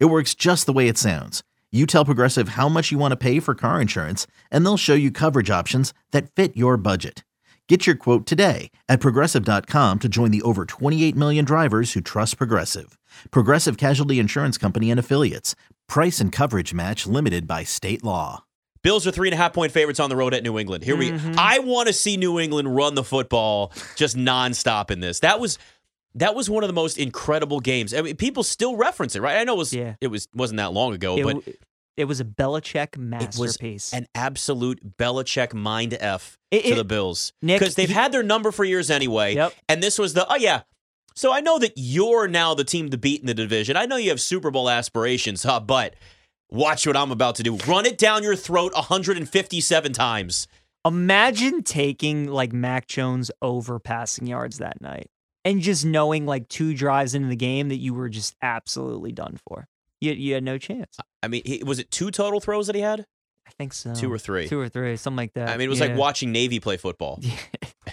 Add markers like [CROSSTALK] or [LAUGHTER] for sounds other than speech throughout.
It works just the way it sounds. You tell Progressive how much you want to pay for car insurance, and they'll show you coverage options that fit your budget. Get your quote today at progressive.com to join the over 28 million drivers who trust Progressive. Progressive Casualty Insurance Company and Affiliates. Price and coverage match limited by state law. Bills are three and a half point favorites on the road at New England. Here we mm-hmm. I want to see New England run the football just nonstop in this. That was that was one of the most incredible games. I mean, people still reference it, right? I know it was Yeah. it was wasn't that long ago, It, but it was a Belichick it was masterpiece. an absolute Belichick mind f It- to it- the Bills because they've he- had their number for years anyway. Yep. And this was the oh yeah. So I know that you're now the team to beat in the division. I know you have Super Bowl aspirations, huh? But watch what I'm about to do. Run it down your throat 157 times. Imagine taking like Mac Jones over passing yards that night and just knowing like two drives into the game that you were just absolutely done for. You, you had no chance. I mean, he, was it two total throws that he had? I think so. Two or three. Two or three, something like that. I mean, it was like watching Navy play football. [LAUGHS]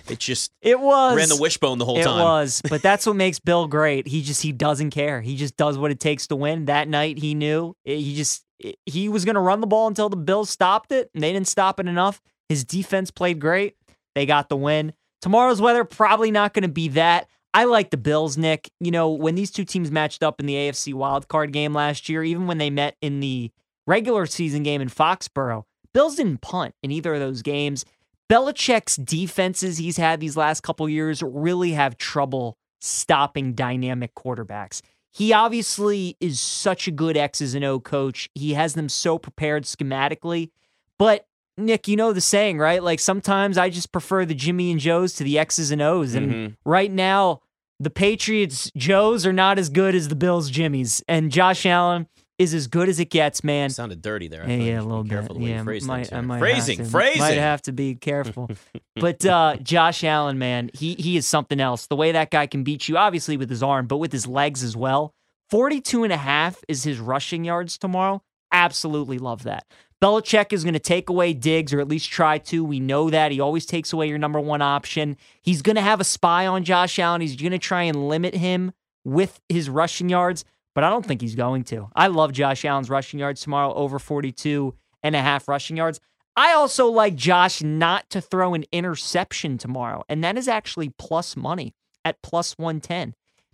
It just [LAUGHS] It was. ran the wishbone the whole it time. It was, but [LAUGHS] that's what makes Bill great. He just he doesn't care. He just does what it takes to win. That night, he knew eh, he just he was going to run the ball until the Bills stopped it, and they didn't stop it enough. His defense played great. They got the win. Tomorrow's weather probably not going to be that. I like the Bills, Nick. You know, when these two teams matched up in the AFC wildcard game last year, even when they met in the regular season game in Foxborough, Bills didn't punt in either of those games. Belichick's defenses he's had these last couple years really have trouble stopping dynamic quarterbacks. He obviously is such a good X's and O coach. He has them so prepared schematically. But Nick, you know the saying, right? Like sometimes I just prefer the Jimmy and Joes to the X's and O's. And Mhm. right now, the Patriots Joes are not as good as the Bills Jimmies. And Josh Allen is as good as it gets, man. sounded dirty there. I Yeah, yeah, a little bit. Careful the way you yeah, might, I might Phrasing, have to, phrasing. Might have to be careful. [LAUGHS] but uh, Josh Allen, man, he he is something else. The way that guy can beat you, obviously with his arm, but with his legs as well. 42 and a half is his rushing yards tomorrow. Absolutely love that. Belichick is going to take away Diggs, or at least try to. We know that. He always takes away your number one option. He's going to have a spy on Josh Allen. He's going to try and limit him with his rushing yards, but I don't think he's going to. I love Josh Allen's rushing yards tomorrow, over 42 and a half rushing yards. I also like Josh not to throw an interception tomorrow, and that is actually plus money at plus 110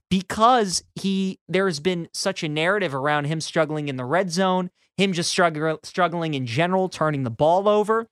because he there's been such a narrative around him struggling in the red zone, him just struggle, struggling in general, turning the ball over.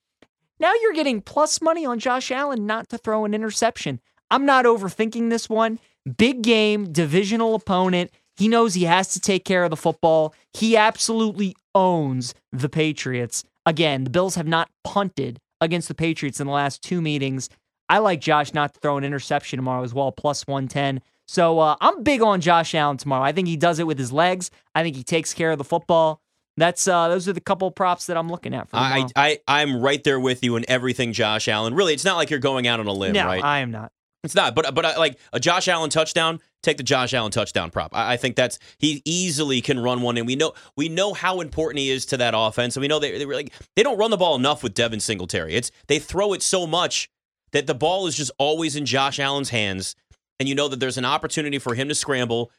Now you're getting plus money on Josh Allen not to throw an interception. I'm not overthinking this one. Big game, divisional opponent. He knows he has to take care of the football. He absolutely owns the Patriots. Again, the Bills have not punted against the Patriots in the last two meetings. I like Josh not to throw an interception tomorrow as well, plus 110. So uh, I'm big on Josh Allen tomorrow. I think he does it with his legs. I think he takes care of the football. That's uh, those are the couple props that I'm looking at for I, tomorrow. I I'm right there with you in everything, Josh Allen. Really, it's not like you're going out on a limb, no, right? I am not. It's not, but but I, like a Josh Allen touchdown. Take the Josh Allen touchdown prop. I, I think that's he easily can run one, and we know we know how important he is to that offense, and we know they they like they don't run the ball enough with Devin Singletary. It's they throw it so much that the ball is just always in Josh Allen's hands, and you know that there's an opportunity for him to scramble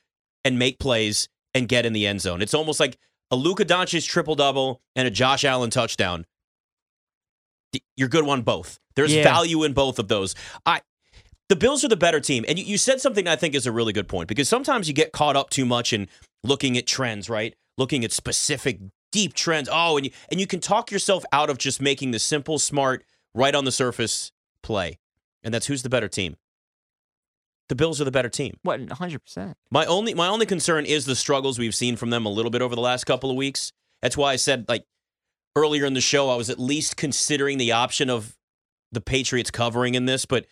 and make plays and get in the end zone. It's almost like a Luka Doncic triple double and a Josh Allen touchdown. You're good on both. There's Yeah. value in both of those. I the Bills are the better team. And you, you said something I think is a really good point because sometimes you get caught up too much in looking at trends, right? Looking at specific deep trends. Oh, and you, and you can talk yourself out of just making the simple, smart, right on the surface play. And that's who's the better team. The Bills are the better team. What 100. percent My only my only concern is the struggles we've seen from them a little bit over the last couple of weeks. That's why I said like earlier in the show I was at least considering the option of the Patriots covering in this, but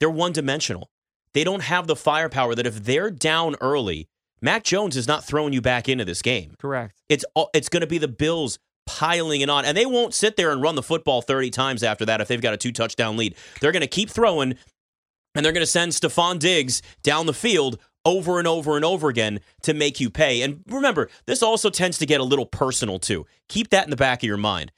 they're one dimensional. They don't have the firepower that if they're down early, Mac Jones is not throwing you back into this game. Correct. It's all- it's going to be the Bills piling it on, and they won't sit there and run the football 30 times after that if they've got a two touchdown lead. They're going to keep throwing, and they're going to send Stefon Diggs down the field over and over and over again to make you pay. And remember, this also tends to get a little personal too. Keep that in the back of your mind.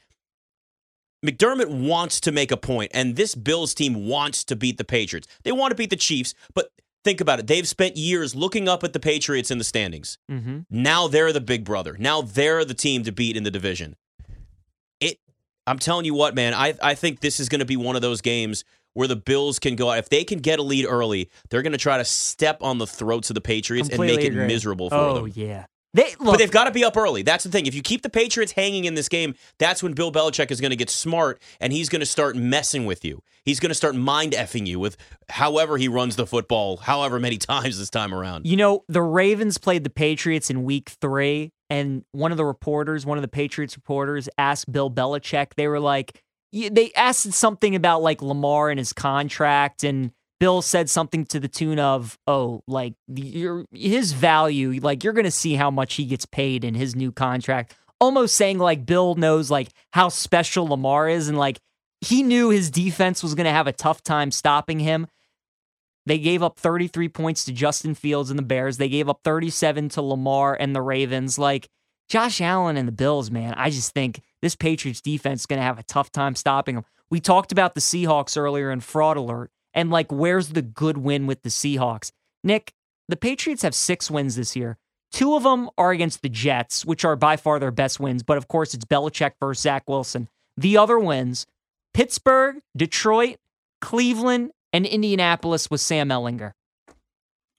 McDermott wants to make a point, and this Bills team wants to beat the Patriots. They want to beat the Chiefs, but think about it. They've spent years looking up at the Patriots in the standings. Mm-hmm. Now they're the big brother. Now they're the team to beat in the division. It I'm telling you what, man, I I think this is going to be one of those games where the Bills can go out. If they can get a lead early, they're going to try to step on the throats of the Patriots and make Completely it agree. miserable for oh, them. Oh, yeah. They look. But they've got to be up early. That's the thing. If you keep the Patriots hanging in this game, that's when Bill Belichick is going to get smart and he's going to start messing with you. He's going to start mind effing you with however he runs the football, however many [LAUGHS] times this time around. You know, the Ravens played the Patriots in week three, and one of the reporters, one of the Patriots reporters, asked Bill Belichick, they were like, they asked something about like Lamar and his contract, and Bill said something to the tune of, oh, like your his value, like you're gonna see how much he gets paid in his new contract. Almost saying like Bill knows like how special Lamar is, and like he knew his defense was gonna have a tough time stopping him. They gave up 33 points to Justin Fields and the Bears. They gave up 37 to Lamar and the Ravens. Like Josh Allen and the Bills, man, I just think this Patriots defense is going to have a tough time stopping them. We talked about the Seahawks earlier in Fraud Alert and like where's the good win with the Seahawks? Nick, the Patriots have six wins this year. Two of them are against the Jets, which are by far their best wins, but of course it's Belichick versus Zach Wilson. The other wins Pittsburgh, Detroit, Cleveland, and Indianapolis with Sam Ehlinger.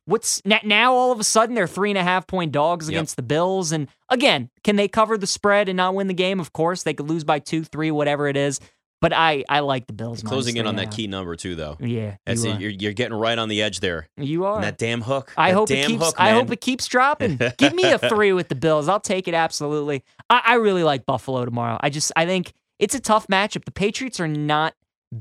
What's now all of a sudden they're three and a half point dogs Yep. against the Bills. And again, can they cover the spread and not win the game? Of course, they could lose by two, three, whatever it is. But I, I like the Bills. Closing in on that key number too, though. Yeah, That's you it. You're, you're getting right on the edge there. You are. And that damn hook. I that hope it keeps. Hook, I hope it keeps dropping. Give me a [LAUGHS] three with the Bills. I'll take it absolutely. I, I really like Buffalo tomorrow. I just I think it's a tough matchup. The Patriots are not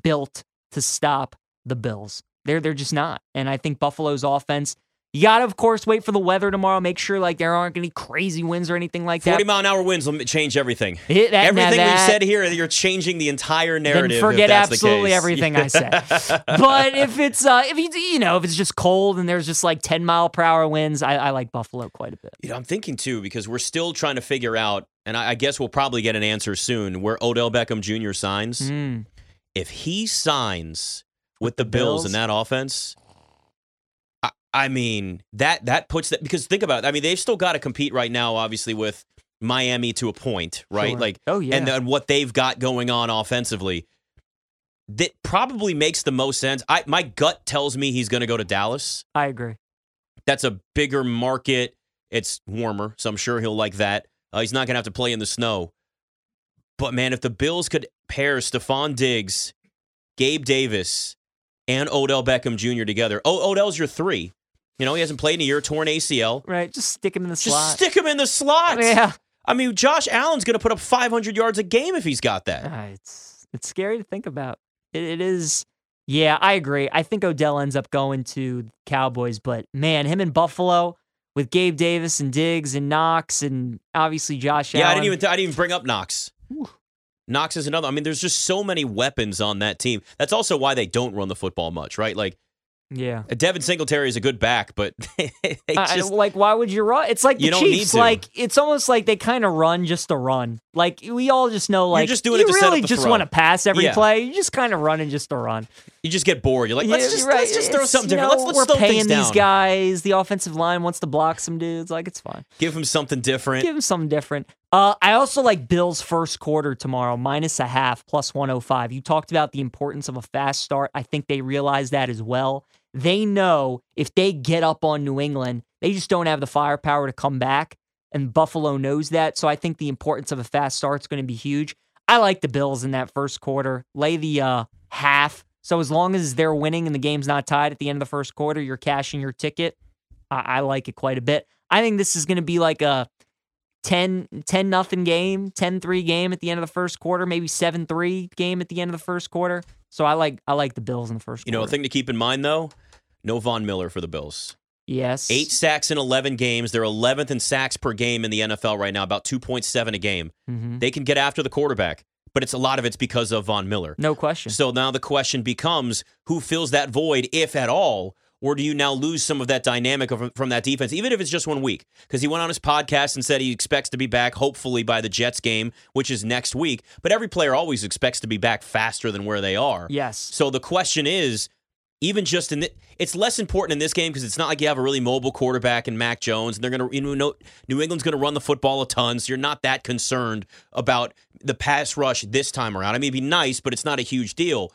built to stop the Bills. They're they're just not. And I think Buffalo's offense. You gotta, of course, wait for the weather tomorrow. Make sure like there aren't any crazy winds or anything like that. 40 mile an hour winds will change everything. [LAUGHS] Hit that- everything we've said here, you're changing the entire narrative. then forget the absolutely case. everything I said. [LAUGHS] but if it's uh if you you know if it's just cold and there's just like 10 mile per hour winds, I, I like Buffalo quite a bit. You know, I'm thinking too because we're still trying to figure out, and I, I guess we'll probably get an answer soon. Where Odell Beckham Jr. signs. Mm. If he signs with the, the Bills, Bills? in that offense, I, I mean that that puts that because think about it. I mean they've still got to compete right now, obviously with Miami to a point, right? Sure. Like Oh, yeah. and then what they've got going on offensively. That probably makes the most sense. I my gut tells me he's going to go to Dallas. I agree. That's a bigger market. It's warmer, so I'm sure he'll like that. Uh, he's not going to have to play in the snow. But man, if the Bills could pair Stefon Diggs, Gabe Davis, and Odell Beckham Jr. together, oh, Odell's your three. You know, he hasn't played in a year, torn ACL. Right, just stick him in the slot. Just slot. stick him in the slot. Yeah, I mean, Josh Allen's going to put up 500 yards a game if he's got that. Ah, it's it's scary to think about. It, it is. Yeah, I agree. I think Odell ends up going to Cowboys, but man, him in Buffalo with Gabe Davis and Diggs and Knox and obviously Josh Allen. Yeah, I Allen. didn't even I didn't even bring up Knox. Knox is another. I mean, there's just so many weapons on that team. That's also why they don't run the football much, right? Like Yeah. Devin Singletary is a good back, but [LAUGHS] I- just like, why would you run? It's like the Chiefs. Like, it's almost like they kind of run just to run. Like, we all just know, like, just doing you it to set up really just want to pass every Yeah. play. You just kind of running just to run. you just get bored. You're like, let's Yeah, just right. let's just throw It's, something different. know, let's let's we're paying these guys. The offensive line wants to block some dudes. Like, it's fine. Give them something different. Give them something different. Uh, I also like Bills' first quarter tomorrow, minus a half, plus 105. You talked about the importance of a fast start. I think they realize that as well. They know if they get up on New England, they just don't have the firepower to come back. And Buffalo knows that. So I think the importance of a fast start is going to be huge. I like the Bills in that first quarter. Lay the uh, half. So as long as they're winning and the game's not tied at the end of the first quarter, you're cashing your ticket. I, I like it quite a bit. I think this is going to be like a 10 10 nothing game, 10-3 game at the end of the first quarter, maybe 7-3 game at the end of the first quarter. So I like I like the Bills in the first You know, a thing to keep in mind though, no Von Miller for the Bills. Yes. Eight sacks in 11 games. They're 11th in sacks per game in the NFL right now, about 2.7 a game. Mhm. They can get after the quarterback, but it's a lot of it's because of Von Miller. No question. So now the question becomes who fills that void, if at all? Or do you now lose some of that dynamic of, from that defense, even if it's just one week? Because he went on his podcast and said he expects to be back, hopefully, by the Jets game, which is next week. But every player always expects to be back faster than where they are. yes. So the question is, even just in the, it's less important in this game because it's not like you have a really mobile quarterback in Mac Jones, and they're gonna you know New England's gonna run the football a ton, so you're not that concerned about the pass rush this time around. I mean, it'd be nice, but it's not a huge deal.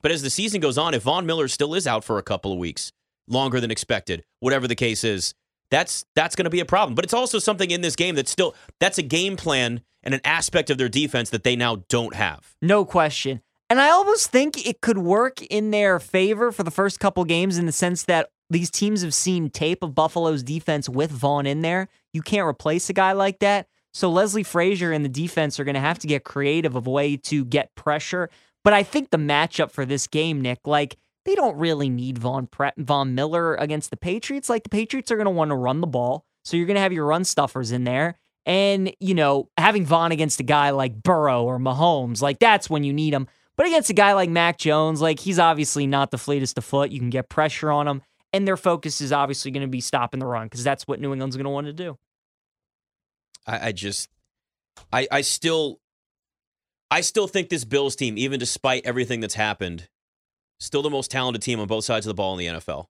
But as the season goes on, if Von Miller still is out for a couple of weeks, longer than expected, whatever the case is, that's that's going to be a problem. But it's also something in this game that's still that's a game plan and an aspect of their defense that they now don't have. No question. And I almost think it could work in their favor for the first couple games in the sense that these teams have seen tape of Buffalo's defense with Von in there. You can't replace a guy like that. So Leslie Frazier and the defense are going to have to get creative of a way to get pressure. But I think the matchup for this game, Nick, like they don't really need Von Pre- Von Miller against the Patriots. Like the Patriots are going to want to run the ball, so you're going to have your run stuffers in there. And you know, having Von against a guy like Burrow or Mahomes, like that's when you need him. But against a guy like Mac Jones, like he's obviously not the fleetest of foot. You can get pressure on him, and their focus is obviously going to be stopping the run because that's what New England's going to want to do. I, I just, I, I still, I still think this Bills team, even despite everything that's happened, still the most talented team on both sides of the ball in the NFL.